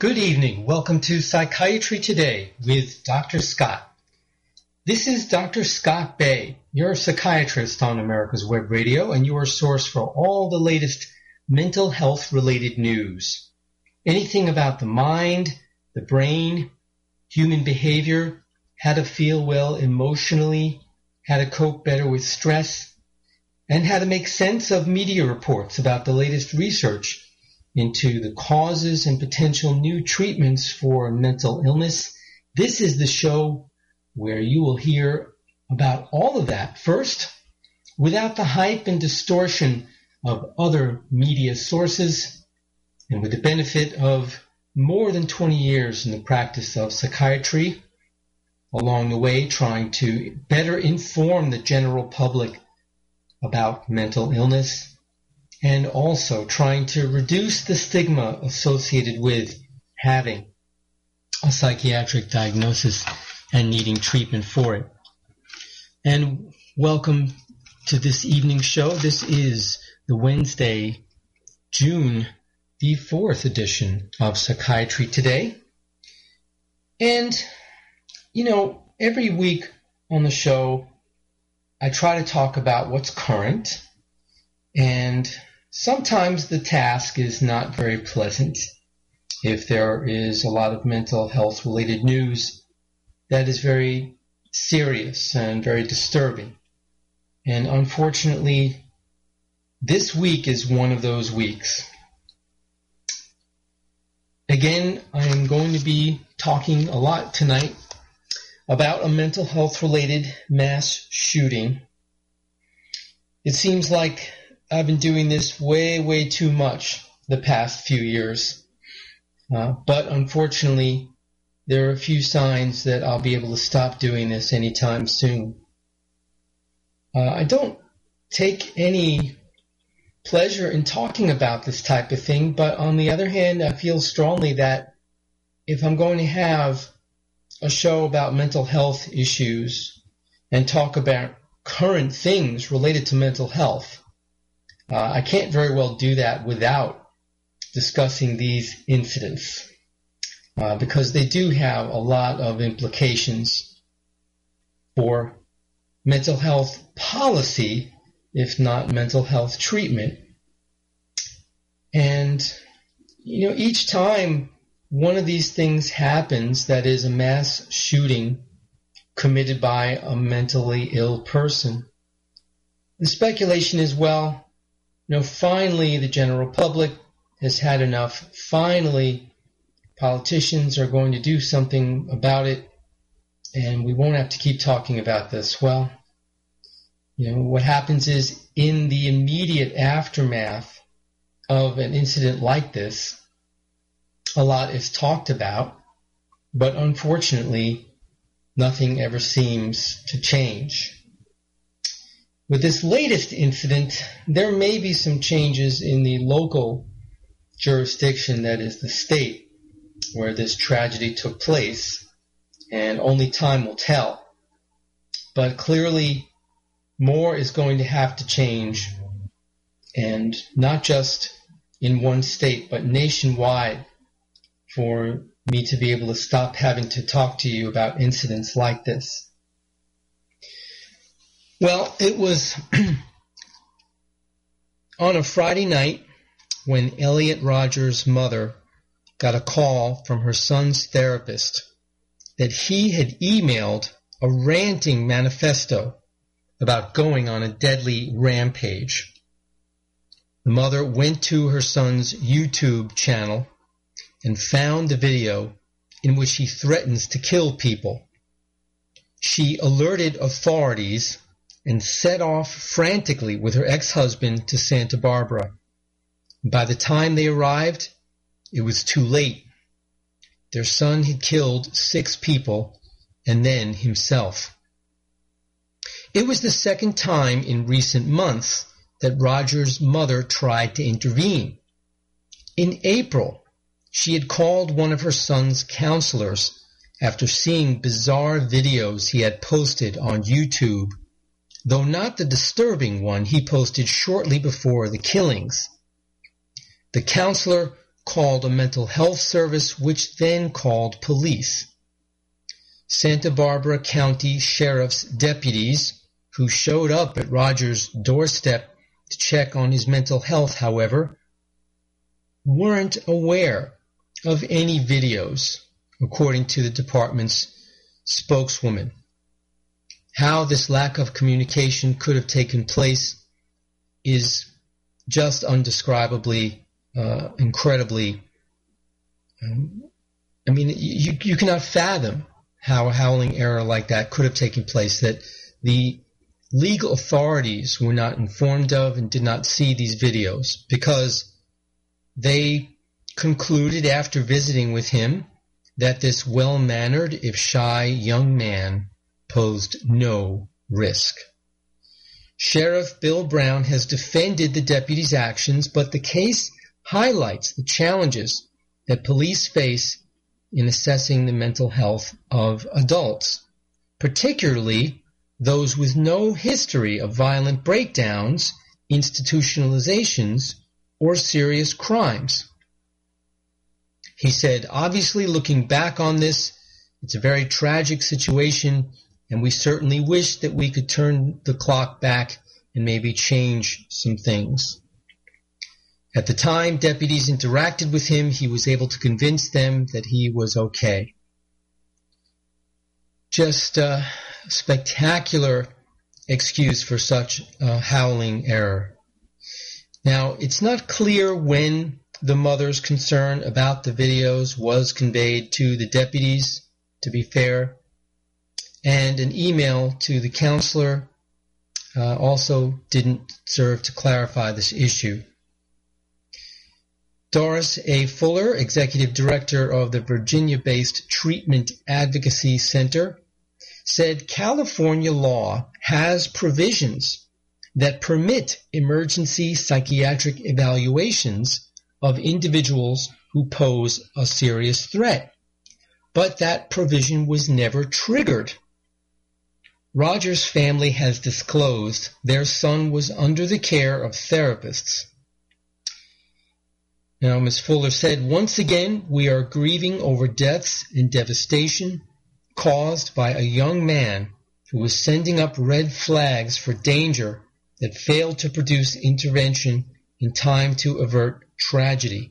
Good evening. Welcome to Psychiatry Today with Dr. Scott. This is Dr. Scott Bay. You're psychiatrist on America's Web Radio and your source for all the latest mental health related news. Anything about the mind, the brain, human behavior, how to feel well emotionally, how to cope better with stress, and how to make sense of media reports about the latest research into the causes and potential new treatments for mental illness. This is the show where you will hear about all of that first, without the hype and distortion of other media sources, and with the benefit of more than 20 years in the practice of psychiatry, along the way trying to better inform the general public about mental illness and also trying to reduce the stigma associated with having a psychiatric diagnosis and needing treatment for it. And welcome to this evening show. This is the Wednesday, June the 4th edition of Psychiatry Today. And, you know, every week on the show, I try to talk about what's current and Sometimes the task is not very pleasant. If there is a lot of mental health related news, that is very serious and very disturbing. And unfortunately, this week is one of those weeks. Again, I am going to be talking a lot tonight about a mental health related mass shooting. It seems like I've been doing this way, way too much the past few years. Uh, but unfortunately, there are a few signs that I'll be able to stop doing this anytime soon. Uh, I don't take any pleasure in talking about this type of thing, but on the other hand, I feel strongly that if I'm going to have a show about mental health issues and talk about current things related to mental health, uh, I can't very well do that without discussing these incidents uh, because they do have a lot of implications for mental health policy, if not mental health treatment. And, you know, each time one of these things happens that is a mass shooting committed by a mentally ill person, the speculation is, well, know, finally the general public has had enough. Finally, politicians are going to do something about it, and we won't have to keep talking about this. Well, you know, what happens is in the immediate aftermath of an incident like this, a lot is talked about, but unfortunately, nothing ever seems to change. With this latest incident, there may be some changes in the local jurisdiction, that is the state, where this tragedy took place, and only time will tell. But clearly, more is going to have to change, and not just in one state, but nationwide, for me to be able to stop having to talk to you about incidents like this. Well, it was on a Friday night when Elliot Rodger's mother got a call from her son's therapist that he had emailed a ranting manifesto about going on a deadly rampage. The mother went to her son's YouTube channel and found the video in which he threatens to kill people. She alerted authorities and set off frantically with her ex-husband to Santa Barbara. By the time they arrived, it was too late. Their son had killed six people and then himself. It was the second time in recent months that Rodger's mother tried to intervene. In April, she had called one of her son's counselors after seeing bizarre videos he had posted on YouTube though not the disturbing one he posted shortly before the killings. The counselor called a mental health service, which then called police. Santa Barbara County Sheriff's deputies who showed up at Rodger's doorstep to check on his mental health, however, weren't aware of any videos, according to the department's spokeswoman. How this lack of communication could have taken place is just undescribably, uh, incredibly. Um, I mean, you, you cannot fathom how a howling error like that could have taken place, that the legal authorities were not informed of and did not see these videos because they concluded after visiting with him that this well-mannered, if shy, young man posed no risk. Sheriff Bill Brown has defended the deputy's actions, but the case highlights the challenges that police face in assessing the mental health of adults, particularly those with no history of violent breakdowns, institutionalizations, or serious crimes. He said, obviously looking back on this, it's a very tragic situation and we certainly wish that we could turn the clock back and maybe change some things. At the time deputies interacted with him, he was able to convince them that he was okay. Just a spectacular excuse for such a howling error. Now, it's not clear when the mother's concern about the videos was conveyed to the deputies, to be fair, and an email to the counselor uh, also didn't serve to clarify this issue. Doris A. Fuller, Executive Director of the Virginia-based Treatment Advocacy Center, said California law has provisions that permit emergency psychiatric evaluations of individuals who pose a serious threat. But that provision was never triggered. Rodger's family has disclosed their son was under the care of therapists now, Ms. Fuller said, once again, we are grieving over deaths and devastation caused by a young man who was sending up red flags for danger that failed to produce intervention in time to avert tragedy.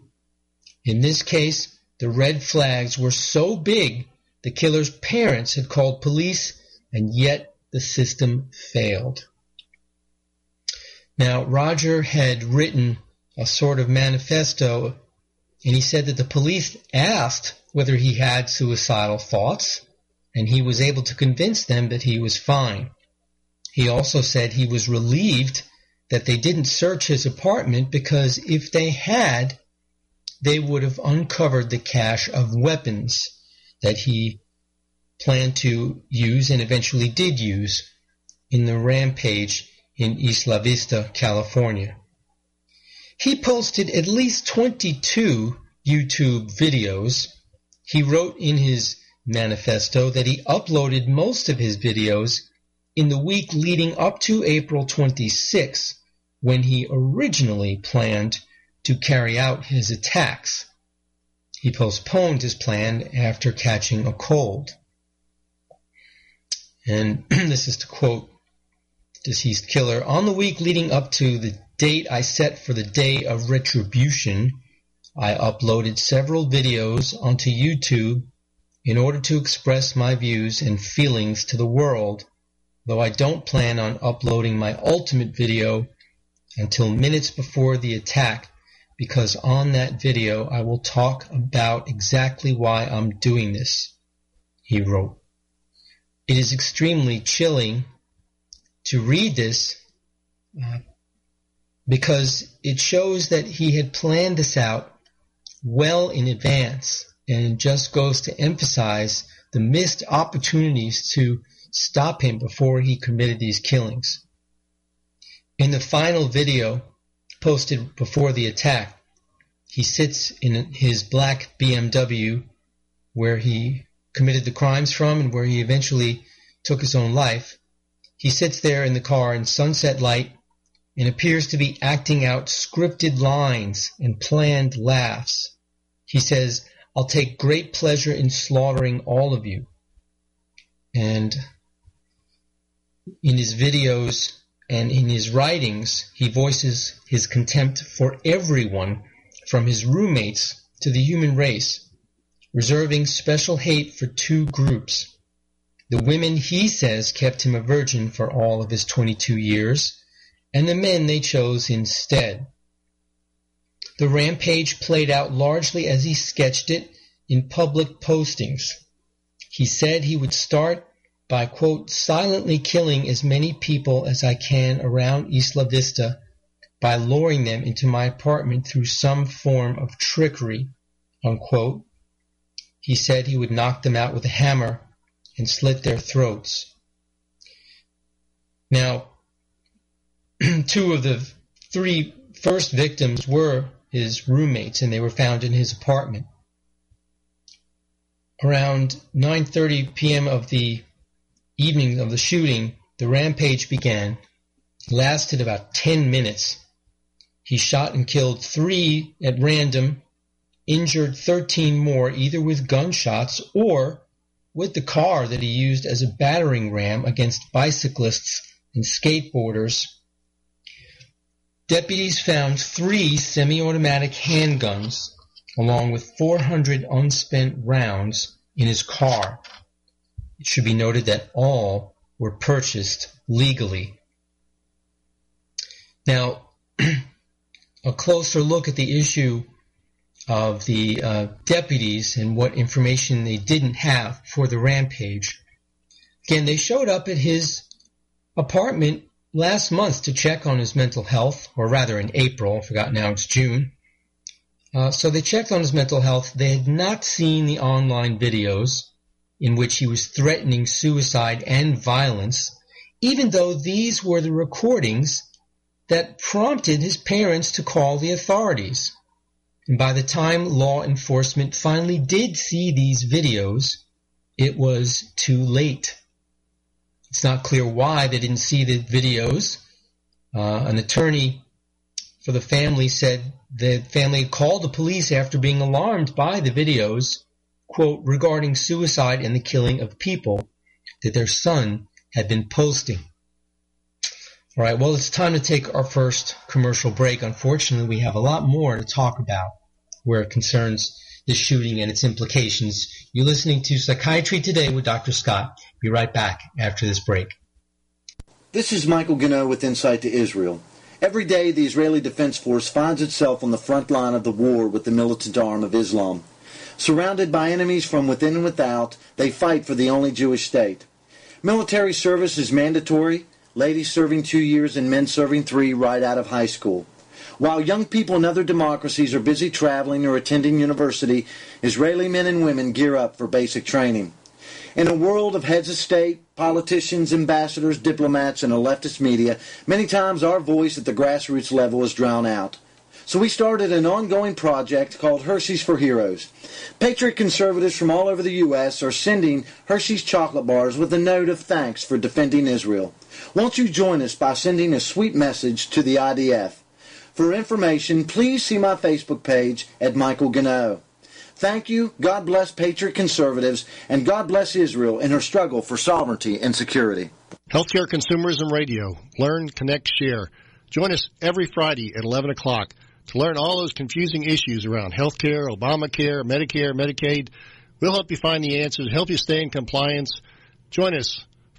In this case, the red flags were so big the killer's parents had called police and yet the system failed. Now, Rodger had written a sort of manifesto, and he said that the police asked whether he had suicidal thoughts, and he was able to convince them that he was fine. He also said he was relieved that they didn't search his apartment because if they had, they would have uncovered the cache of weapons that he planned to use and eventually did use in the rampage in East Isla Vista, California. He posted at least 22 YouTube videos. He wrote in his manifesto that he uploaded most of his videos in the week leading up to April 26, when he originally planned to carry out his attacks. He postponed his plan after catching a cold. And this is to quote deceased killer. On the week leading up to the date I set for the day of retribution, I uploaded several videos onto YouTube in order to express my views and feelings to the world, though I don't plan on uploading my ultimate video until minutes before the attack because on that video I will talk about exactly why I'm doing this, he wrote. It is extremely chilling to read this uh, because it shows that he had planned this out well in advance and just goes to emphasize the missed opportunities to stop him before he committed these killings. In the final video posted before the attack, he sits in his black BMW where he committed the crimes from and where he eventually took his own life. He sits there in the car in sunset light and appears to be acting out scripted lines and planned laughs. He says, I'll take great pleasure in slaughtering all of you. And in his videos and in his writings, he voices his contempt for everyone from his roommates to the human race, reserving special hate for two groups. The women, he says, kept him a virgin for all of his 22 years, and the men they chose instead. The rampage played out largely as he sketched it in public postings. He said he would start by, quote, silently killing as many people as I can around Isla Vista by luring them into my apartment through some form of trickery, unquote. He said he would knock them out with a hammer and slit their throats. Now, two of the three first victims were his roommates, and they were found in his apartment. Around 9:30 p.m. of the evening of the shooting, the rampage began. It lasted about 10 minutes. He shot and killed three at random, injured 13 more either with gunshots or with the car that he used as a battering ram against bicyclists and skateboarders Deputies found three semi-automatic handguns along with 400 unspent rounds in his car. It should be noted that all were purchased legally. Now, a closer look at the issue of the uh, deputies and what information they didn't have for the rampage. Again, they showed up at his apartment last month to check on his mental health, or rather in April, I forgot now it's June. Uh, so they checked on his mental health. They had not seen the online videos in which he was threatening suicide and violence, even though these were the recordings that prompted his parents to call the authorities. And by the time law enforcement finally did see these videos, it was too late. It's not clear why they didn't see the videos. Uh, an attorney for the family said the family called the police after being alarmed by the videos, quote, regarding suicide and the killing of people that their son had been posting. All right, well, it's time to take our first commercial break. Unfortunately, we have a lot more to talk about where it concerns the shooting and its implications. You're listening to Psychiatry Today with Dr. Scott. Be right back after this break. This is Michael Gano with Insight to Israel. Every day, the Israeli Defense Force finds itself on the front line of the war with the militant arm of Islam. Surrounded by enemies from within and without, they fight for the only Jewish state. Military service is mandatory, ladies serving two years and men serving three right out of high school. While young people in other democracies are busy traveling or attending university, Israeli men and women gear up for basic training. In a world of heads of state, politicians, ambassadors, diplomats, and a leftist media, many times our voice at the grassroots level is drowned out. So we started an ongoing project called Hershey's for Heroes. Patriot conservatives from all over the U.S. are sending Hershey's chocolate bars with a note of thanks for defending Israel. Won't you join us by sending a sweet message to the IDF? For information, please see my Facebook page at Michael Gano. Thank you. God bless Patriot Conservatives, and God bless Israel in her struggle for sovereignty and security. Healthcare Consumerism Radio. Learn, connect, share. Join us every Friday at 11 o'clock to learn all those confusing issues around healthcare, Obamacare, Medicare, Medicaid. We'll help you find the answers, help you stay in compliance. Join us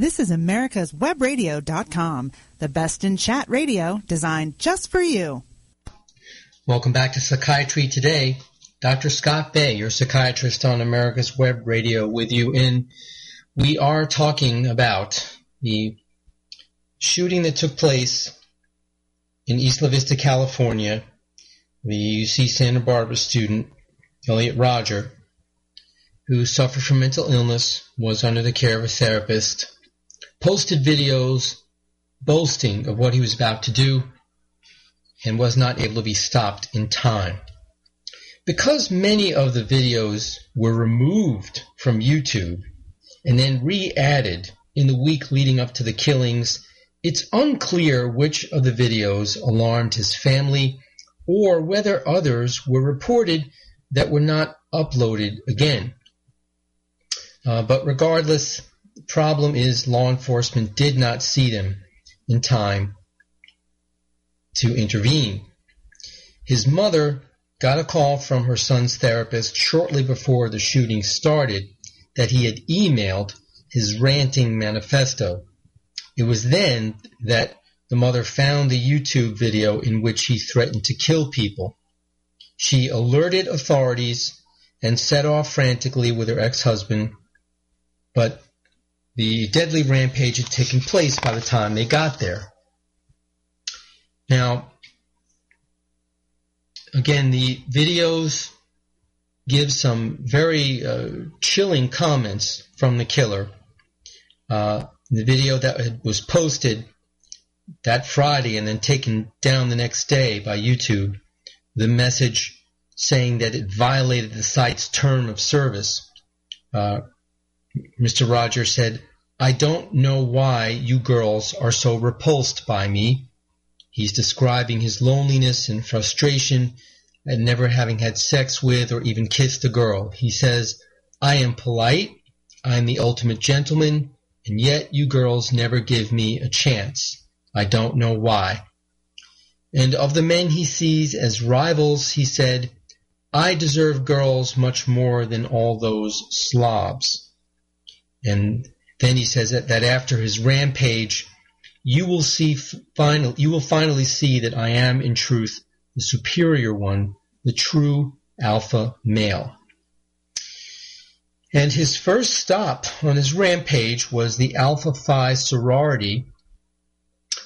This is America's Webradio.com, the best in chat radio designed just for you. Welcome back to Psychiatry Today. Dr. Scott Bay, your psychiatrist on America's Web Radio with you. And we are talking about the shooting that took place in Isla Vista, California, the UC Santa Barbara student Elliot Rodger, who suffered from mental illness, was under the care of a therapist, posted videos boasting of what he was about to do and was not able to be stopped in time. Because many of the videos were removed from YouTube and then re-added in the week leading up to the killings, it's unclear which of the videos alarmed his family or whether others were reported that were not uploaded again. Uh, but regardless, problem is law enforcement did not see them in time to intervene. His mother got a call from her son's therapist shortly before the shooting started that he had emailed his ranting manifesto. It was then that the mother found the YouTube video in which he threatened to kill people. She alerted authorities and set off frantically with her ex-husband, but the deadly rampage had taken place by the time they got there. Now, again, the videos give some very uh, chilling comments from the killer. Uh, the video that was posted that Friday and then taken down the next day by YouTube, the message saying that it violated the site's term of service. Uh, Mr. Rogers said, I don't know why you girls are so repulsed by me. He's describing his loneliness and frustration at never having had sex with or even kissed a girl. He says, I am polite, I am the ultimate gentleman, and yet you girls never give me a chance. I don't know why. And of the men he sees as rivals, he said, I deserve girls much more than all those slobs. And then he says that, that after his rampage, you will see final, you will finally see that I am in truth the superior one, the true alpha male. And his first stop on his rampage was the Alpha Phi sorority,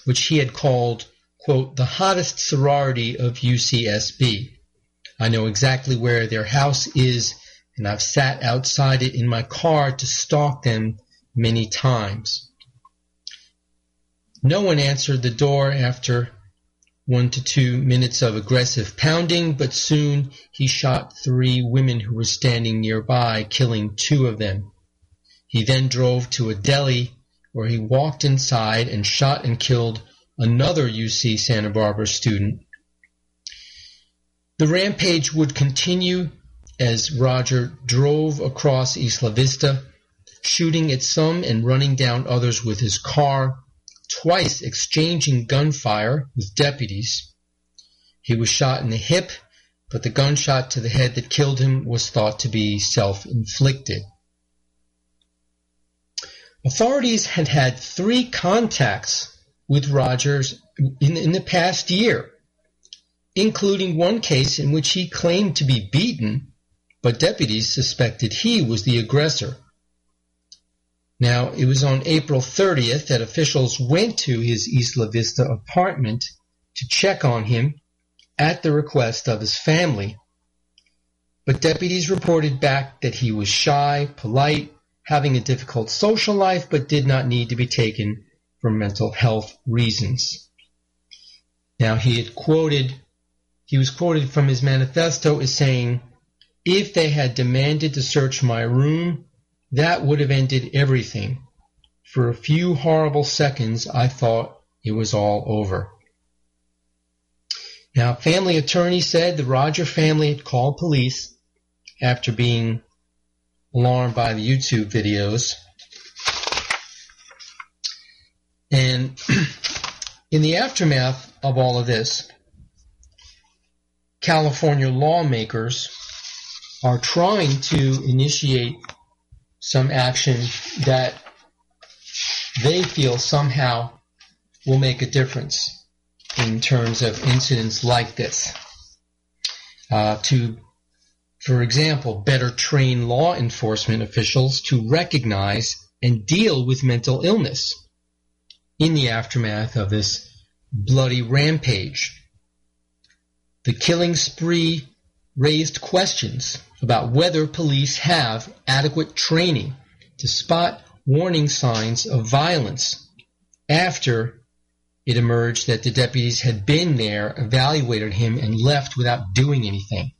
which he had called, quote, the hottest sorority of UCSB. I know exactly where their house is, and I've sat outside it in my car to stalk them many times. No one answered the door after one to two minutes of aggressive pounding, but soon he shot three women who were standing nearby, killing two of them. He then drove to a deli where he walked inside and shot and killed another UC Santa Barbara student the rampage would continue as Rodger drove across Isla Vista, shooting at some and running down others with his car, twice exchanging gunfire with deputies. He was shot in the hip, but the gunshot to the head that killed him was thought to be self-inflicted. Authorities had had three contacts with Rogers in, in the past year including one case in which he claimed to be beaten, but deputies suspected he was the aggressor. Now, it was on April 30th that officials went to his Isla Vista apartment to check on him at the request of his family. But deputies reported back that he was shy, polite, having a difficult social life, but did not need to be taken for mental health reasons. Now, he had quoted he was quoted from his manifesto as saying, if they had demanded to search my room, that would have ended everything. For a few horrible seconds, I thought it was all over. Now, family attorney said the Rodger family had called police after being alarmed by the YouTube videos. And in the aftermath of all of this, California lawmakers are trying to initiate some action that they feel somehow will make a difference in terms of incidents like this. Uh, to, for example, better train law enforcement officials to recognize and deal with mental illness in the aftermath of this bloody rampage the killing spree raised questions about whether police have adequate training to spot warning signs of violence after it emerged that the deputies had been there, evaluated him, and left without doing anything.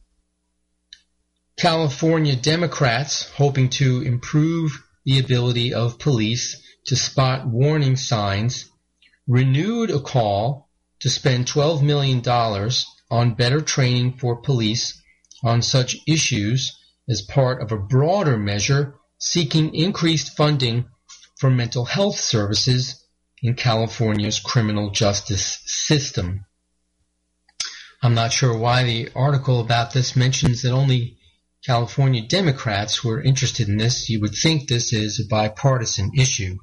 California Democrats, hoping to improve the ability of police to spot warning signs, renewed a call to spend $12 million on better training for police on such issues as part of a broader measure seeking increased funding for mental health services in California's criminal justice system. I'm not sure why the article about this mentions that only California Democrats were interested in this. You would think this is a bipartisan issue.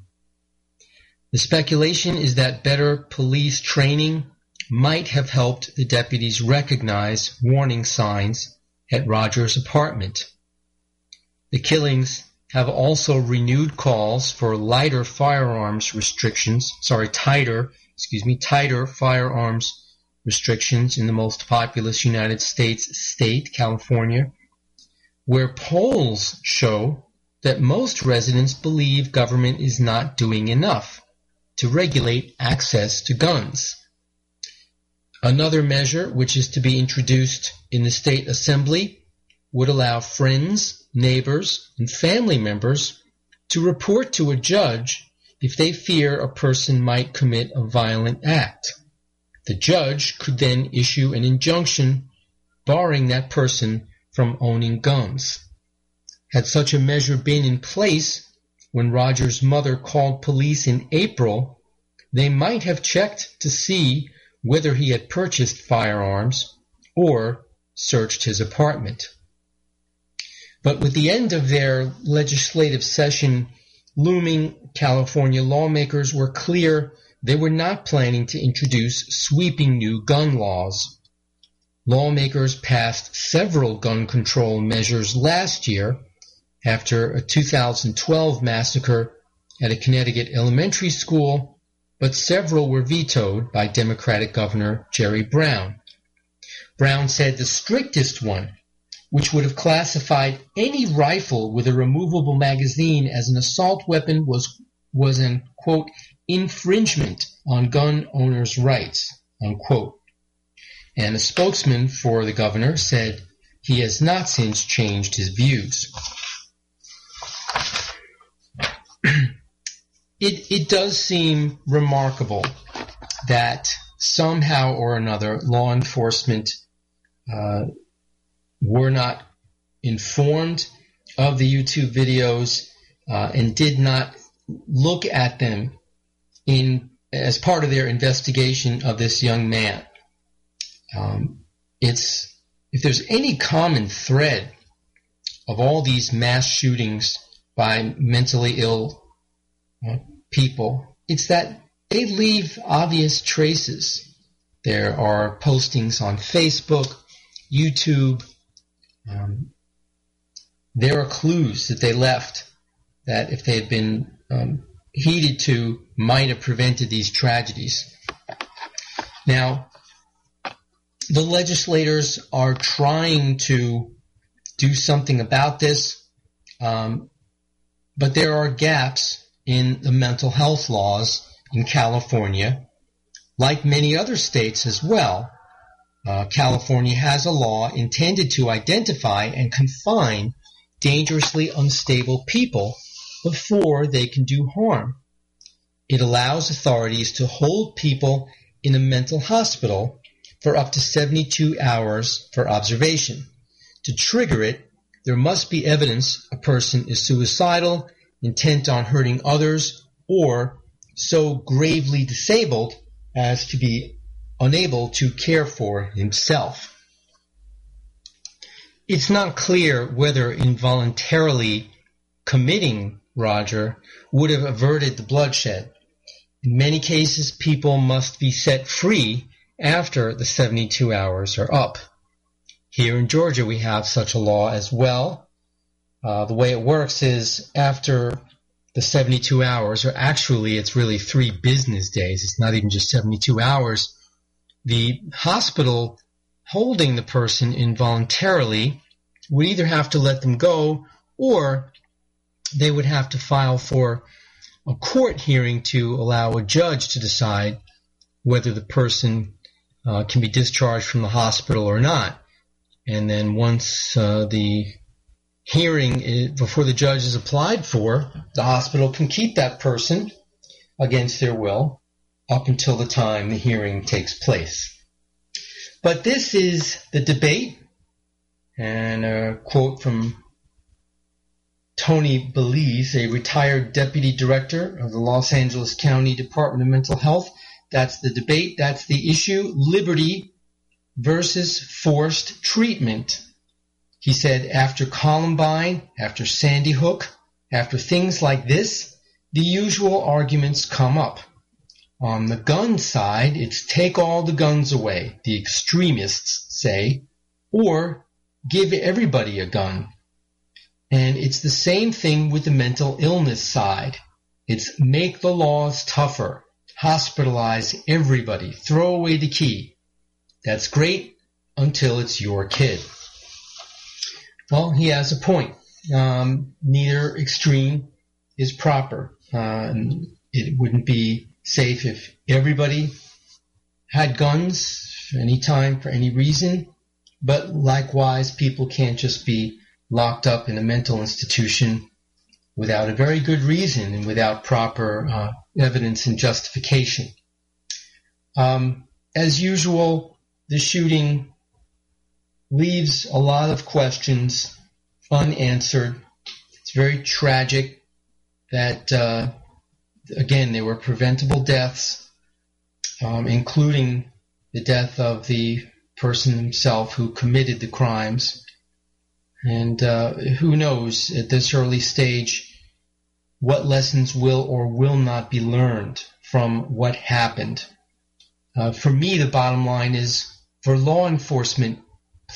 The speculation is that better police training might have helped the deputies recognize warning signs at Rodger's apartment. The killings have also renewed calls for lighter firearms restrictions, sorry, tighter, excuse me, tighter firearms restrictions in the most populous United States state, California, where polls show that most residents believe government is not doing enough to regulate access to guns. Another measure, which is to be introduced in the state assembly, would allow friends, neighbors, and family members to report to a judge if they fear a person might commit a violent act. The judge could then issue an injunction barring that person from owning guns. Had such a measure been in place when Rodger's mother called police in April, they might have checked to see whether he had purchased firearms or searched his apartment. But with the end of their legislative session looming, California lawmakers were clear they were not planning to introduce sweeping new gun laws. Lawmakers passed several gun control measures last year after a 2012 massacre at a Connecticut elementary school, but several were vetoed by Democratic Governor Jerry Brown. Brown said the strictest one, which would have classified any rifle with a removable magazine as an assault weapon, was, was an, quote, infringement on gun owners' rights, unquote. And a spokesman for the governor said he has not since changed his views. it, it does seem remarkable that somehow or another law enforcement uh, were not informed of the YouTube videos uh, and did not look at them in as part of their investigation of this young man. Um, it's if there's any common thread of all these mass shootings by mentally ill people, it's that they leave obvious traces. There are postings on Facebook, YouTube. Um, there are clues that they left that if they had been um, heeded to might have prevented these tragedies. Now, the legislators are trying to do something about this, um, but there are gaps in the mental health laws in California, like many other states as well. Uh, California has a law intended to identify and confine dangerously unstable people before they can do harm. It allows authorities to hold people in a mental hospital for up to 72 hours for observation. To trigger it, there must be evidence a person is suicidal, intent on hurting others, or so gravely disabled as to be unable to care for himself. It's not clear whether involuntarily committing Rodger would have averted the bloodshed. In many cases, people must be set free after the 72 hours are up. Here in Georgia, we have such a law as well. Uh, the way it works is after the 72 hours, or actually it's really three business days, it's not even just 72 hours, the hospital holding the person involuntarily would either have to let them go or they would have to file for a court hearing to allow a judge to decide whether the person uh, can be discharged from the hospital or not. And then once uh, the hearing is, before the judge is applied for, the hospital can keep that person against their will up until the time the hearing takes place. But this is the debate, and a quote from Tony Beliz, a retired deputy director of the Los Angeles County Department of Mental Health. That's the debate, that's the issue. Liberty versus forced treatment. He said after Columbine, after Sandy Hook, after things like this, the usual arguments come up. On the gun side, it's take all the guns away, the extremists say, or give everybody a gun. And it's the same thing with the mental illness side. It's make the laws tougher, hospitalize everybody, throw away the key. That's great until it's your kid. Well, he has a point. Um, neither extreme is proper. Uh, it wouldn't be safe if everybody had guns any time for any reason, but likewise, people can't just be locked up in a mental institution without a very good reason and without proper uh, evidence and justification. Um, as usual, the shooting leaves a lot of questions unanswered. It's very tragic that, uh, again, there were preventable deaths, um, including the death of the person himself who committed the crimes. And uh, who knows at this early stage what lessons will or will not be learned from what happened. Uh, for me, the bottom line is for law enforcement,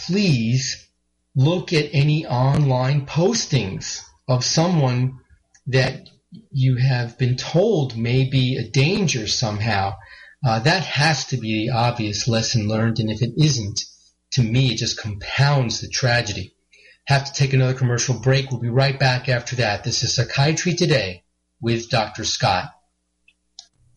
please look at any online postings of someone that you have been told may be a danger somehow. Uh, that has to be the obvious lesson learned, and if it isn't, to me, it just compounds the tragedy. Have to take another commercial break. We'll be right back after that. This is Psychiatry Today with Dr. Scott.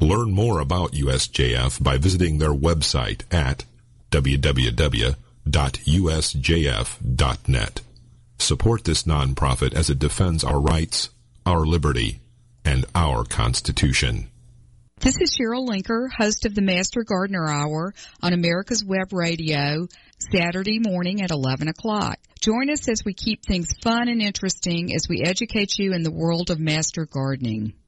Learn more about USJF by visiting their website at www.usjf.net. Support this nonprofit as it defends our rights, our liberty, and our Constitution. This is Cheryl Linker, host of the Master Gardener Hour on America's Web Radio, Saturday morning at 11 o'clock. Join us as we keep things fun and interesting as we educate you in the world of master gardening.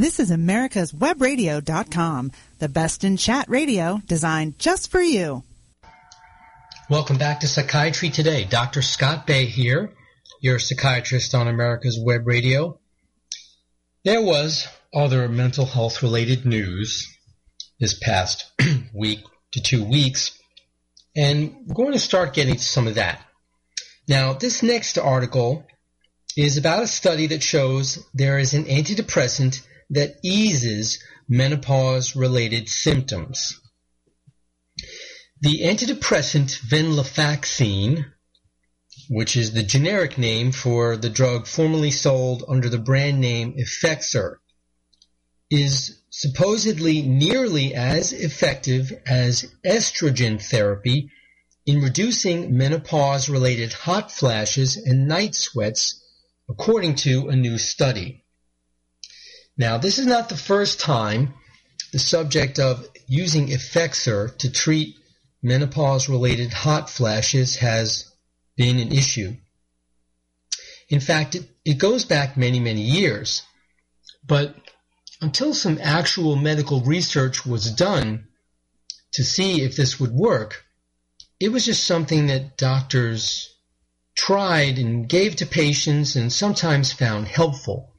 This is America's Webradio.com, the best in chat radio designed just for you. Welcome back to Psychiatry Today. Dr. Scott Bay here, your psychiatrist on America's Web Radio. There was other mental health related news this past week to two weeks, and we're going to start getting to some of that. Now, this next article is about a study that shows there is an antidepressant that eases menopause related symptoms. The antidepressant venlafaxine, which is the generic name for the drug formerly sold under the brand name Effexor, is supposedly nearly as effective as estrogen therapy in reducing menopause related hot flashes and night sweats, according to a new study. Now, this is not the first time the subject of using Effexor to treat menopause related hot flashes has been an issue. In fact, it, it goes back many, many years. But until some actual medical research was done to see if this would work, it was just something that doctors tried and gave to patients and sometimes found helpful.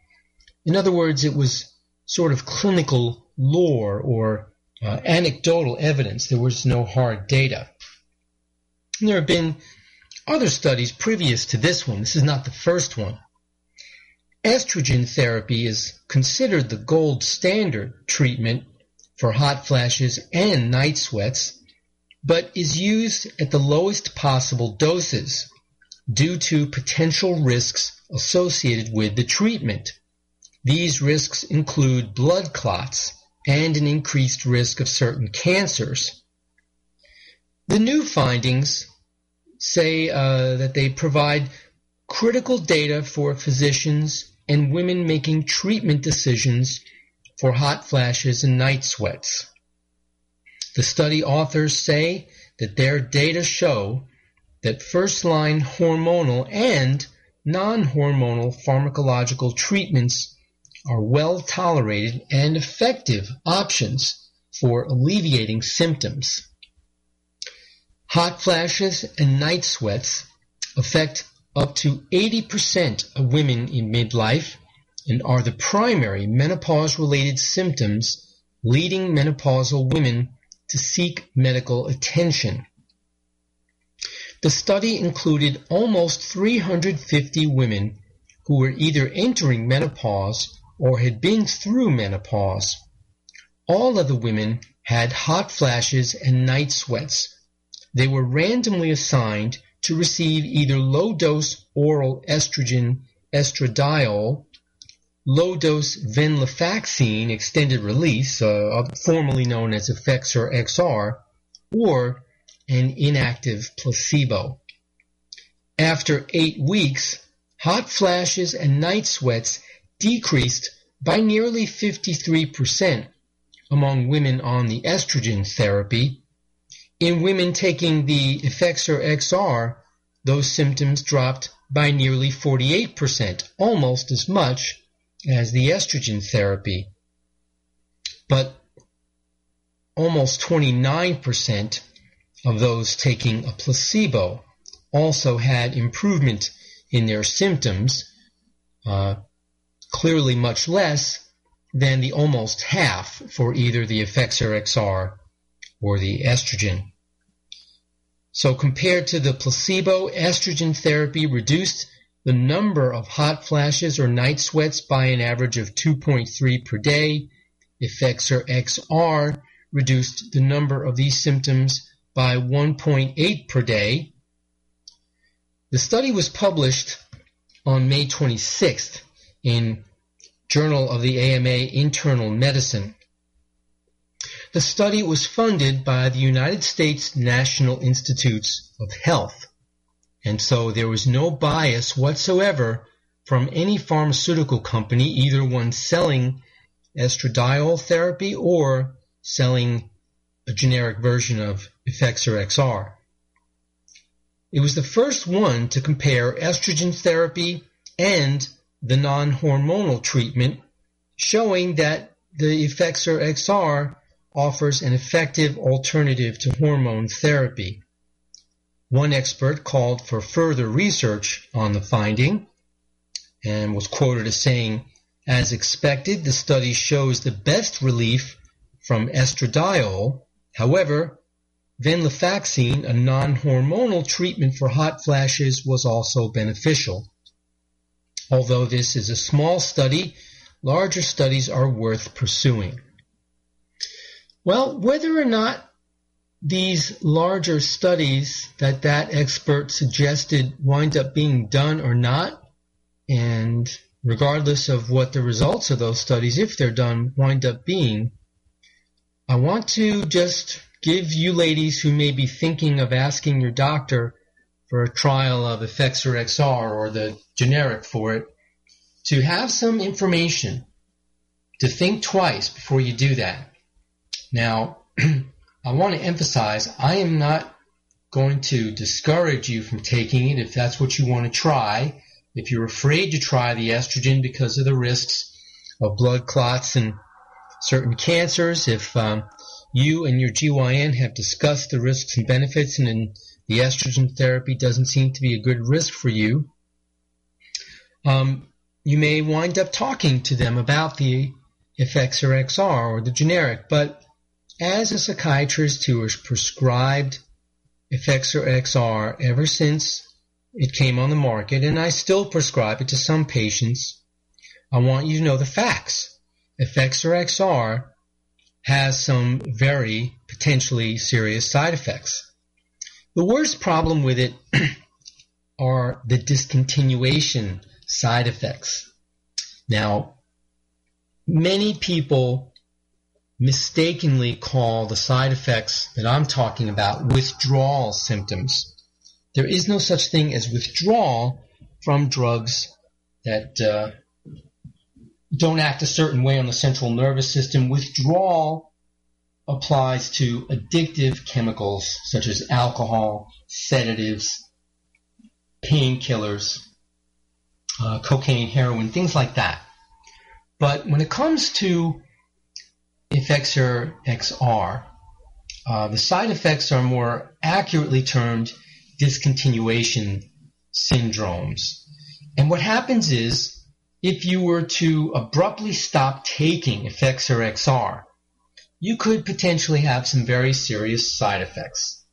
In other words, it was sort of clinical lore or uh, anecdotal evidence. There was no hard data. And there have been other studies previous to this one. This is not the first one. Estrogen therapy is considered the gold standard treatment for hot flashes and night sweats, but is used at the lowest possible doses due to potential risks associated with the treatment. These risks include blood clots and an increased risk of certain cancers. The new findings say uh, that they provide critical data for physicians and women making treatment decisions for hot flashes and night sweats. The study authors say that their data show that first line hormonal and non hormonal pharmacological treatments are well tolerated and effective options for alleviating symptoms. Hot flashes and night sweats affect up to 80% of women in midlife and are the primary menopause related symptoms leading menopausal women to seek medical attention. The study included almost 350 women who were either entering menopause or had been through menopause. All of the women had hot flashes and night sweats. They were randomly assigned to receive either low-dose oral estrogen estradiol, low-dose venlafaxine extended release, uh, formerly known as Effexor XR, or an inactive placebo. After eight weeks, hot flashes and night sweats decreased by nearly 53% among women on the estrogen therapy in women taking the Effexor XR, those symptoms dropped by nearly 48%, almost as much as the estrogen therapy. But almost 29% of those taking a placebo also had improvement in their symptoms, uh, clearly much less than the almost half for either the Effexor XR or the estrogen. So compared to the placebo, estrogen therapy reduced the number of hot flashes or night sweats by an average of 2.3 per day. Effexor XR reduced the number of these symptoms by 1.8 per day. The study was published on May 26th in Journal of the AMA Internal Medicine. The study was funded by the United States National Institutes of Health. And so there was no bias whatsoever from any pharmaceutical company, either one selling estradiol therapy or selling a generic version of Effexor XR. It was the first one to compare estrogen therapy and the non-hormonal treatment, showing that the Effexor XR offers an effective alternative to hormone therapy. One expert called for further research on the finding and was quoted as saying, as expected, the study shows the best relief from estradiol. However, venlafaxine, a non-hormonal treatment for hot flashes, was also beneficial. Although this is a small study, larger studies are worth pursuing. Well, whether or not these larger studies that that expert suggested wind up being done or not, and regardless of what the results of those studies, if they're done, wind up being, I want to just give you ladies who may be thinking of asking your doctor for a trial of Effexor XR or the generic for it to have some information to think twice before you do that. Now, I want to emphasize I am not going to discourage you from taking it if that's what you want to try. If you're afraid to try the estrogen because of the risks of blood clots and certain cancers, if um, you and your GYN have discussed the risks and benefits and, and the estrogen therapy doesn't seem to be a good risk for you, um, you may wind up talking to them about the Effexor XR or the generic. But as a psychiatrist who has prescribed Effexor XR ever since it came on the market, and I still prescribe it to some patients, I want you to know the facts. Effexor XR has some very potentially serious side effects. The worst problem with it are the discontinuation side effects. Now, many people mistakenly call the side effects that I'm talking about withdrawal symptoms. There is no such thing as withdrawal from drugs that uh, don't act a certain way on the central nervous system. Withdrawal applies to addictive chemicals such as alcohol, sedatives, painkillers, uh, cocaine, heroin, things like that. But when it comes to Effexor XR, uh, the side effects are more accurately termed discontinuation syndromes. And what happens is if you were to abruptly stop taking Effexor XR, you could potentially have some very serious side effects.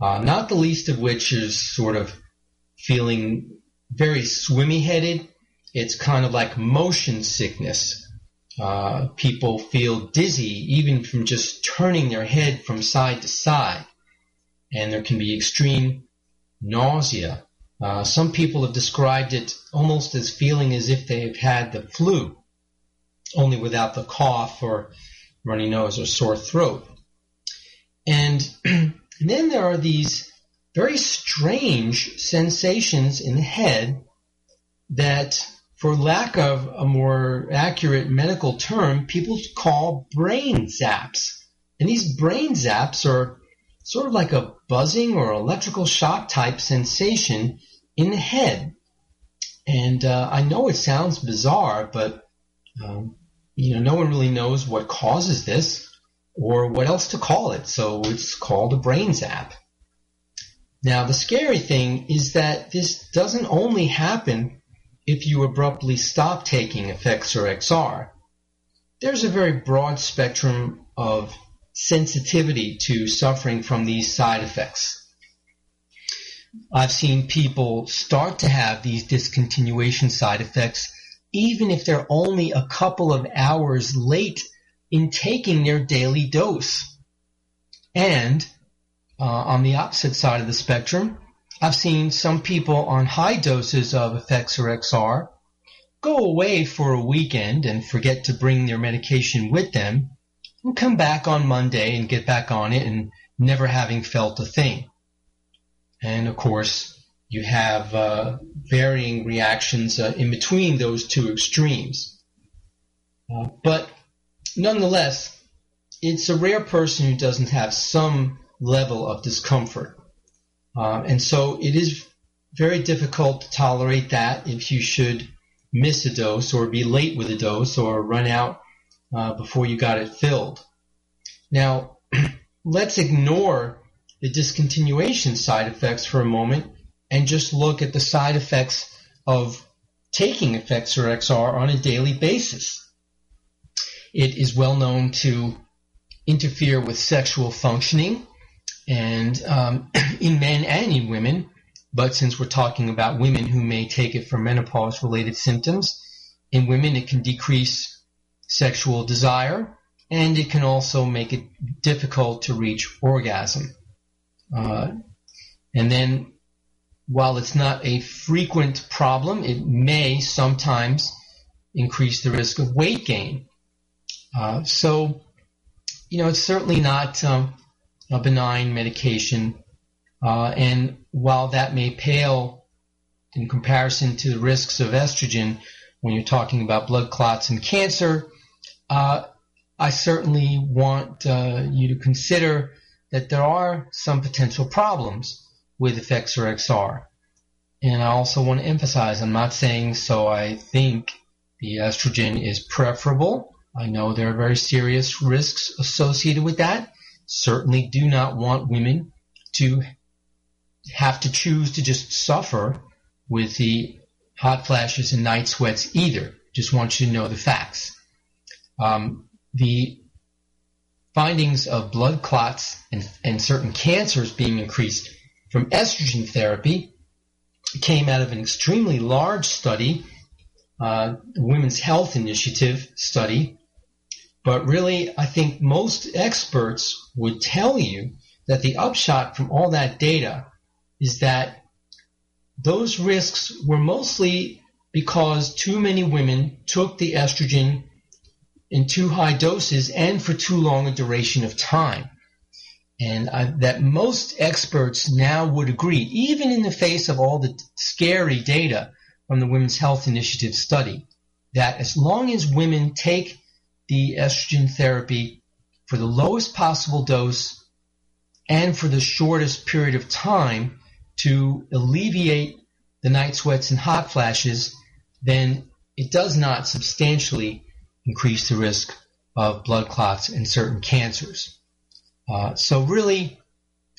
Uh, not the least of which is sort of feeling very swimmy headed. It's kind of like motion sickness. Uh, people feel dizzy even from just turning their head from side to side. And there can be extreme nausea uh, some people have described it almost as feeling as if they've had the flu, only without the cough or runny nose or sore throat. And, then there are these very strange sensations in the head that, for lack of a more accurate medical term, people call brain zaps. And these brain zaps are sort of like a buzzing or electrical shock type sensation in the head. And uh, I know it sounds bizarre, but um, you know, no one really knows what causes this or what else to call it. So it's called a brain zap. Now, the scary thing is that this doesn't only happen if you abruptly stop taking Effexor XR. There's a very broad spectrum of sensitivity to suffering from these side effects. I've seen people start to have these discontinuation side effects even if they're only a couple of hours late in taking their daily dose. And uh, on the opposite side of the spectrum, I've seen some people on high doses of Effexor XR go away for a weekend and forget to bring their medication with them and come back on Monday and get back on it and never having felt a thing. And of course, you have uh, varying reactions uh, in between those two extremes. Uh, but nonetheless, it's a rare person who doesn't have some level of discomfort. Uh, and so it is very difficult to tolerate that if you should miss a dose or be late with a dose or run out uh, before you got it filled. Now, let's ignore the discontinuation side effects for a moment and just look at the side effects of taking Effexor XR on a daily basis. It is well known to interfere with sexual functioning and um, in men and in women, but since we're talking about women who may take it for menopause related symptoms, in women it can decrease sexual desire and it can also make it difficult to reach orgasm. Uh, and then while it's not a frequent problem, it may sometimes increase the risk of weight gain. Uh, so, you know, it's certainly not um, a benign medication. Uh, and while that may pale in comparison to the risks of estrogen when you're talking about blood clots and cancer, uh, I certainly want uh, you to consider that there are some potential problems with Effexor XR. And I also want to emphasize, I'm not saying so I think the estrogen is preferable. I know there are very serious risks associated with that. Certainly do not want women to have to choose to just suffer with the hot flashes and night sweats either. Just want you to know the facts. Um, the findings of blood clots and, and certain cancers being increased from estrogen therapy came out of an extremely large study, uh, Women's Health Initiative study. But really, I think most experts would tell you that the upshot from all that data is that those risks were mostly because too many women took the estrogen in too high doses and for too long a duration of time. And I, that most experts now would agree, even in the face of all the scary data from the Women's Health Initiative study, that as long as women take the estrogen therapy for the lowest possible dose and for the shortest period of time to alleviate the night sweats and hot flashes, then it does not substantially increase the risk of blood clots and certain cancers. Uh, so really,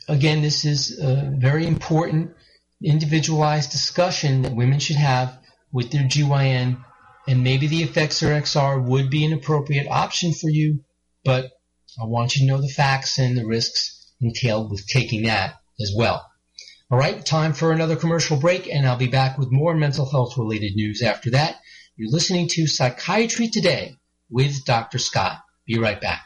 again, this is a very important individualized discussion that women should have with their GYN, and maybe the Effexor XR would be an appropriate option for you, but I want you to know the facts and the risks entailed with taking that as well. All right, time for another commercial break, and I'll be back with more mental health related news after that. You're listening to Psychiatry Today with Dr. Scott. Be right back.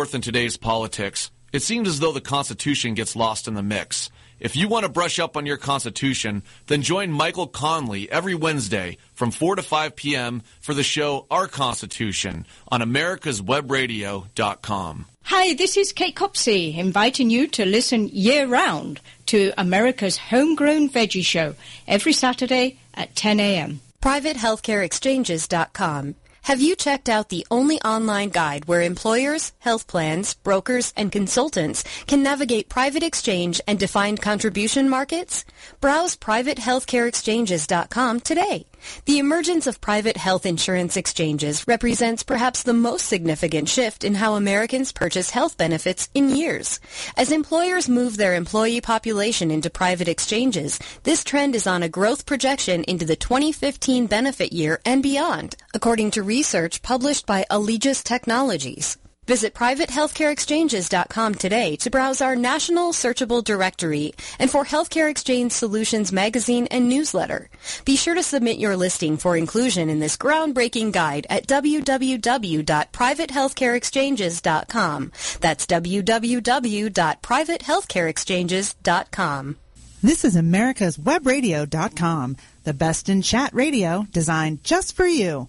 in today's politics, it seems as though the Constitution gets lost in the mix. If you want to brush up on your Constitution, then join Michael Conley every Wednesday from 4 to 5 p.m. for the show Our Constitution on americaswebradio.com. Hi, this is Kate Copsey, inviting you to listen year round to America's Homegrown Veggie Show every Saturday at 10 a.m. PrivateHealthCareExchanges.com have you checked out the only online guide where employers, health plans, brokers, and consultants can navigate private exchange and defined contribution markets? Browse privatehealthcareexchanges.com today. The emergence of private health insurance exchanges represents perhaps the most significant shift in how Americans purchase health benefits in years. As employers move their employee population into private exchanges, this trend is on a growth projection into the 2015 benefit year and beyond, according to research published by Alegeus Technologies. Visit privatehealthcareexchanges.com today to browse our national searchable directory and for Healthcare Exchange Solutions magazine and newsletter. Be sure to submit your listing for inclusion in this groundbreaking guide at www.privatehealthcareexchanges.com. That's www.privatehealthcareexchanges.com. This is America's Webradio.com, the best in chat radio designed just for you.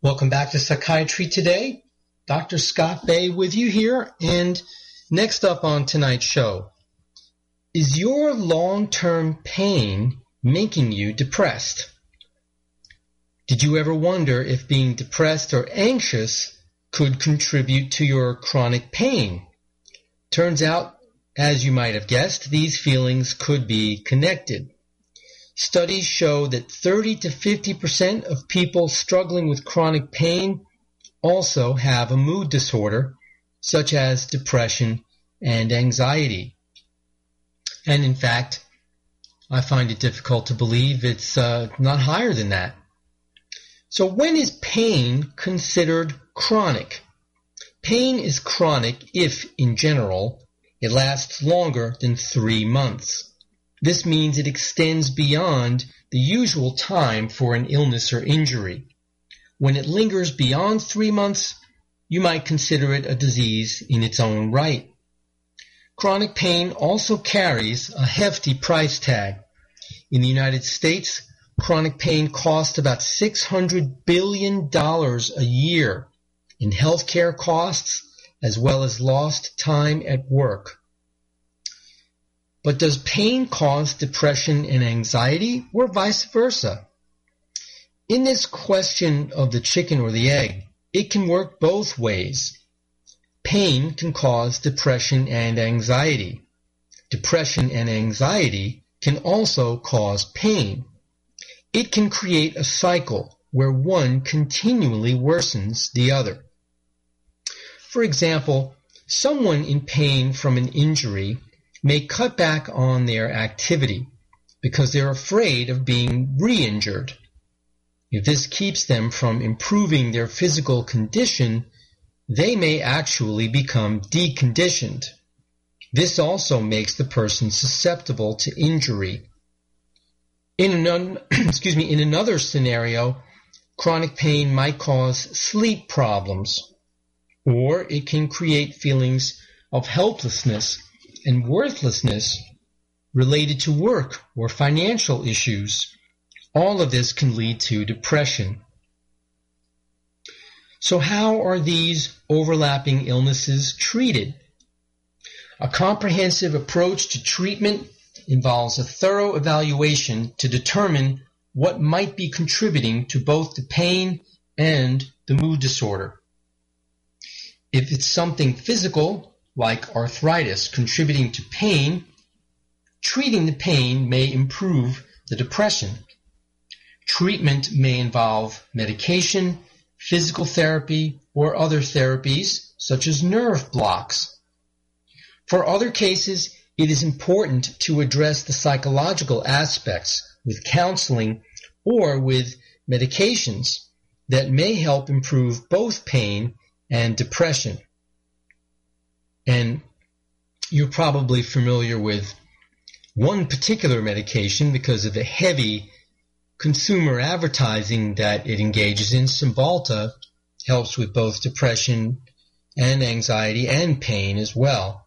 Welcome back to Psychiatry Today. Dr. Scott Bay with you here. And next up on tonight's show, is your long-term pain making you depressed? Did you ever wonder if being depressed or anxious could contribute to your chronic pain? Turns out, as you might have guessed, these feelings could be connected. Studies show that 30 to 50% of people struggling with chronic pain also have a mood disorder such as depression and anxiety. And in fact, I find it difficult to believe it's uh, not higher than that. So when is pain considered chronic? Pain is chronic if, in general, It lasts longer than three months. This means it extends beyond the usual time for an illness or injury. When it lingers beyond three months, you might consider it a disease in its own right. Chronic pain also carries a hefty price tag. In the United States, chronic pain costs about $600 billion a year in healthcare costs as well as lost time at work. But does pain cause depression and anxiety or vice versa? In this question of the chicken or the egg, it can work both ways. Pain can cause depression and anxiety. Depression and anxiety can also cause pain. It can create a cycle where one continually worsens the other. For example, someone in pain from an injury may cut back on their activity because they're afraid of being re-injured. If this keeps them from improving their physical condition, they may actually become deconditioned. This also makes the person susceptible to injury. In, an, excuse me, in another scenario, chronic pain might cause sleep problems, or it can create feelings of helplessness and worthlessness related to work or financial issues. All of this can lead to depression. So how are these overlapping illnesses treated? A comprehensive approach to treatment involves a thorough evaluation to determine what might be contributing to both the pain and the mood disorder. If it's something physical, like arthritis, contributing to pain, treating the pain may improve the depression. Treatment may involve medication, physical therapy, or other therapies such as nerve blocks. For other cases, it is important to address the psychological aspects with counseling or with medications that may help improve both pain and depression. And you're probably familiar with one particular medication because of the heavy consumer advertising that it engages in. Cymbalta helps with both depression and anxiety and pain as well.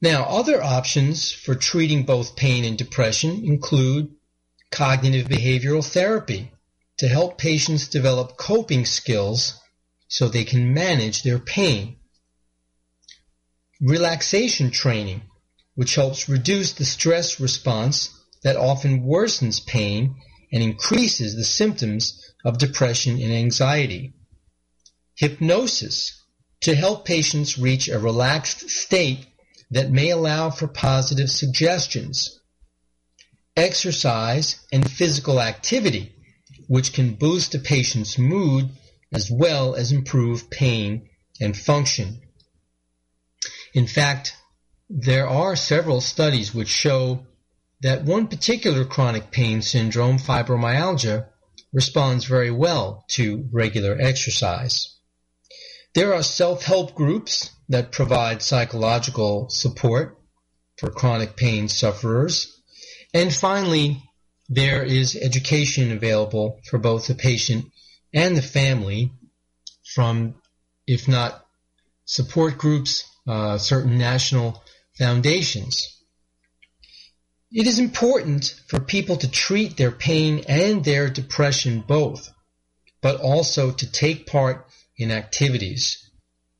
Now, other options for treating both pain and depression include cognitive behavioral therapy to help patients develop coping skills so they can manage their pain. Relaxation training, which helps reduce the stress response that often worsens pain and increases the symptoms of depression and anxiety. Hypnosis to help patients reach a relaxed state that may allow for positive suggestions. Exercise and physical activity, which can boost a patient's mood as well as improve pain and function. In fact, there are several studies which show that one particular chronic pain syndrome, fibromyalgia, responds very well to regular exercise. There are self-help groups that provide psychological support for chronic pain sufferers. And finally, there is education available for both the patient and the family from, if not support groups, uh, certain national foundations. It is important for people to treat their pain and their depression both, but also to take part in activities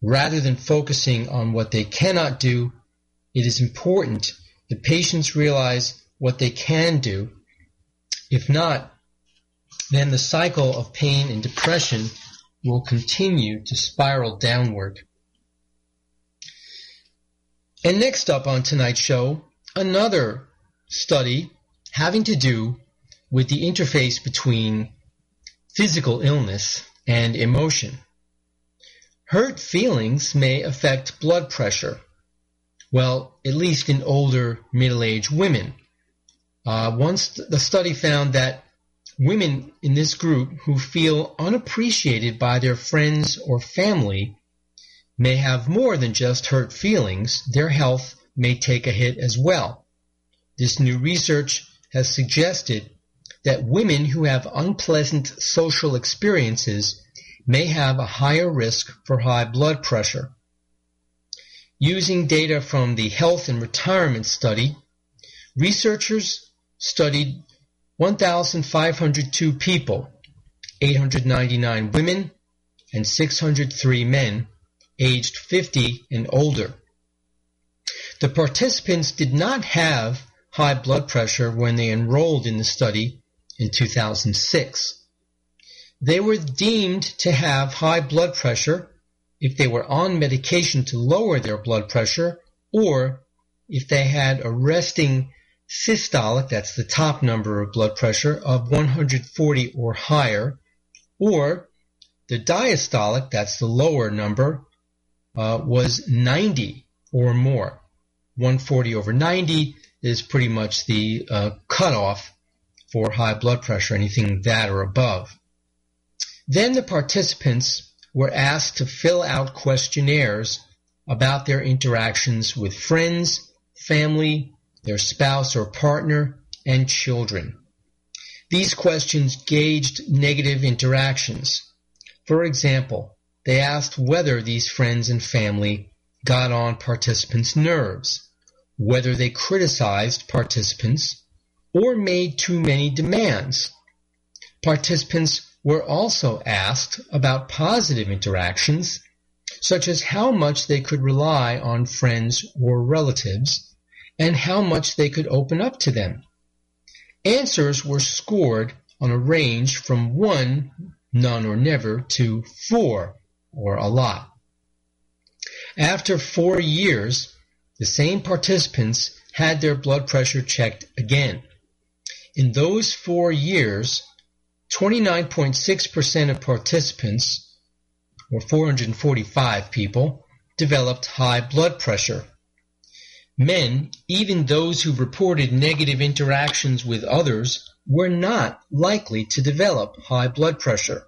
Rather than focusing on what they cannot do, it is important that patients realize what they can do. If not, then the cycle of pain and depression will continue to spiral downward. And next up on tonight's show, another study having to do with the interface between physical illness and emotion. Hurt feelings may affect blood pressure. Well, at least in older middle-aged women. Uh, once the study found that women in this group who feel unappreciated by their friends or family may have more than just hurt feelings, their health may take a hit as well. This new research has suggested that women who have unpleasant social experiences may have a higher risk for high blood pressure. Using data from the Health and Retirement Study, researchers studied 1,502 people, 899 women, and 603 men aged 50 and older. The participants did not have high blood pressure when they enrolled in the study in 2006. They were deemed to have high blood pressure if they were on medication to lower their blood pressure or if they had a resting systolic, that's the top number of blood pressure, of 140 or higher, or the diastolic, that's the lower number, uh, was 90 or more. 140 over 90 is pretty much the uh, cutoff for high blood pressure, anything that or above. Then the participants were asked to fill out questionnaires about their interactions with friends, family, their spouse or partner, and children. These questions gauged negative interactions. For example, they asked whether these friends and family got on participants' nerves, whether they criticized participants, or made too many demands. Participants were also asked about positive interactions, such as how much they could rely on friends or relatives, and how much they could open up to them. Answers were scored on a range from 1, none or never, to 4, or a lot. After four years, the same participants had their blood pressure checked again. In those four years, 29.6% of participants, or 445 people, developed high blood pressure. Men, even those who reported negative interactions with others, were not likely to develop high blood pressure.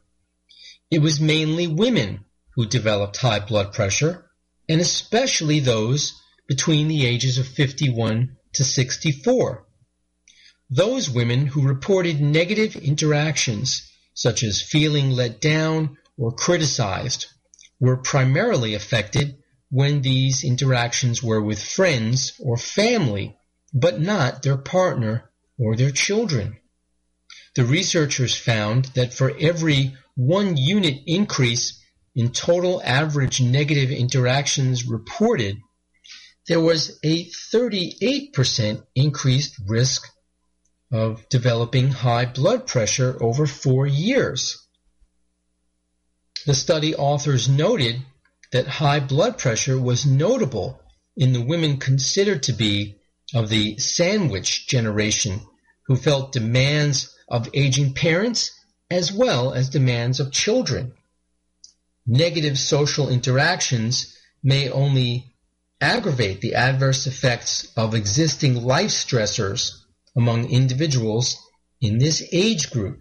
It was mainly women who developed high blood pressure, and especially those between the ages of 51 to 64. Those women who reported negative interactions, such as feeling let down or criticized, were primarily affected when these interactions were with friends or family, but not their partner or their children. The researchers found that for every one unit increase in total average negative interactions reported, there was a 38% increased risk of developing high blood pressure over four years. The study authors noted that high blood pressure was notable in the women considered to be of the sandwich generation who felt demands of aging parents as well as demands of children. Negative social interactions may only aggravate the adverse effects of existing life stressors among individuals in this age group.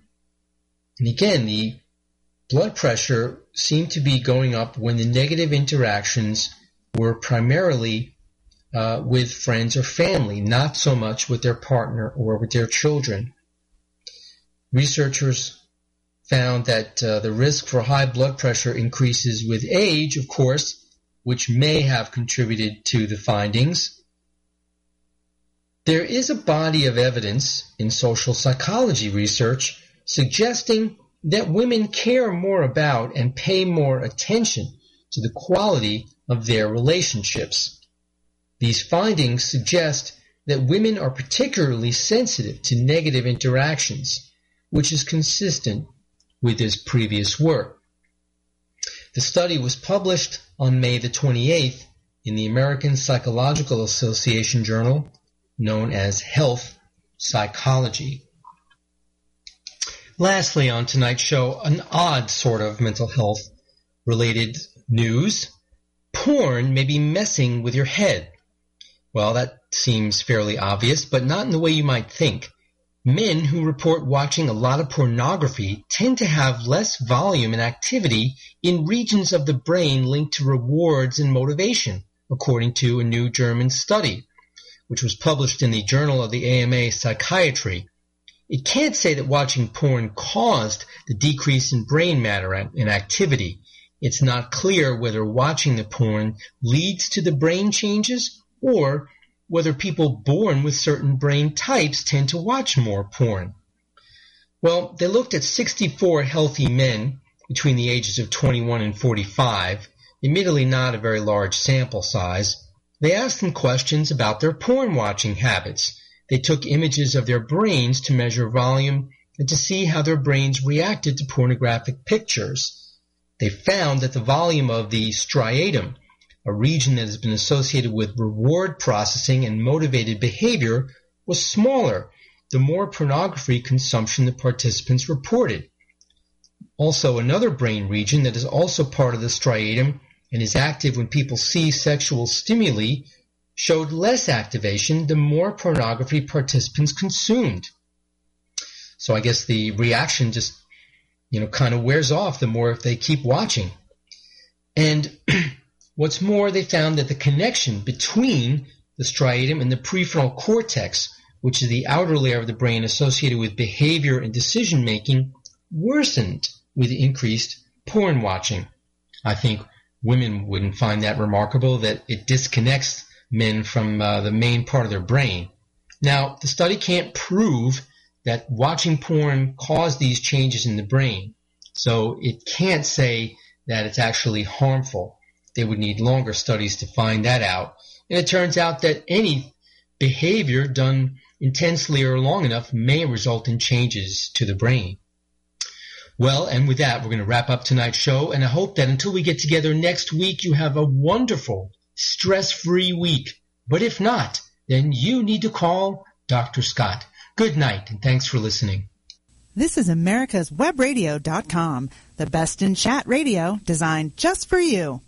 And again, the blood pressure seemed to be going up when the negative interactions were primarily uh, with friends or family, not so much with their partner or with their children. Researchers found that uh, the risk for high blood pressure increases with age, of course, which may have contributed to the findings. There is a body of evidence in social psychology research suggesting that women care more about and pay more attention to the quality of their relationships. These findings suggest that women are particularly sensitive to negative interactions, which is consistent with his previous work. The study was published on May the 28th in the American Psychological Association journal known as health psychology. Lastly, on tonight's show, an odd sort of mental health related news. Porn may be messing with your head. Well, that seems fairly obvious, but not in the way you might think. Men who report watching a lot of pornography tend to have less volume and activity in regions of the brain linked to rewards and motivation, according to a new German study, which was published in the Journal of the AMA Psychiatry. It can't say that watching porn caused the decrease in brain matter and activity. It's not clear whether watching the porn leads to the brain changes or whether people born with certain brain types tend to watch more porn. Well, they looked at 64 healthy men between the ages of 21 and 45, admittedly not a very large sample size. They asked them questions about their porn watching habits. They took images of their brains to measure volume and to see how their brains reacted to pornographic pictures. They found that the volume of the striatum, a region that has been associated with reward processing and motivated behavior, was smaller the more pornography consumption the participants reported. Also, another brain region that is also part of the striatum and is active when people see sexual stimuli showed less activation the more pornography participants consumed. So I guess the reaction just, you know, kind of wears off the more if they keep watching. And What's more, they found that the connection between the striatum and the prefrontal cortex, which is the outer layer of the brain associated with behavior and decision making, worsened with increased porn watching. I think women wouldn't find that remarkable that it disconnects men from uh, the main part of their brain. Now, the study can't prove that watching porn caused these changes in the brain, so it can't say that it's actually harmful. They would need longer studies to find that out. And it turns out that any behavior done intensely or long enough may result in changes to the brain. Well, and with that, we're going to wrap up tonight's show, and I hope that until we get together next week, you have a wonderful, stress-free week. But if not, then you need to call Dr. Scott. Good night, and thanks for listening. This is America's Webradio.com, the best in chat radio designed just for you.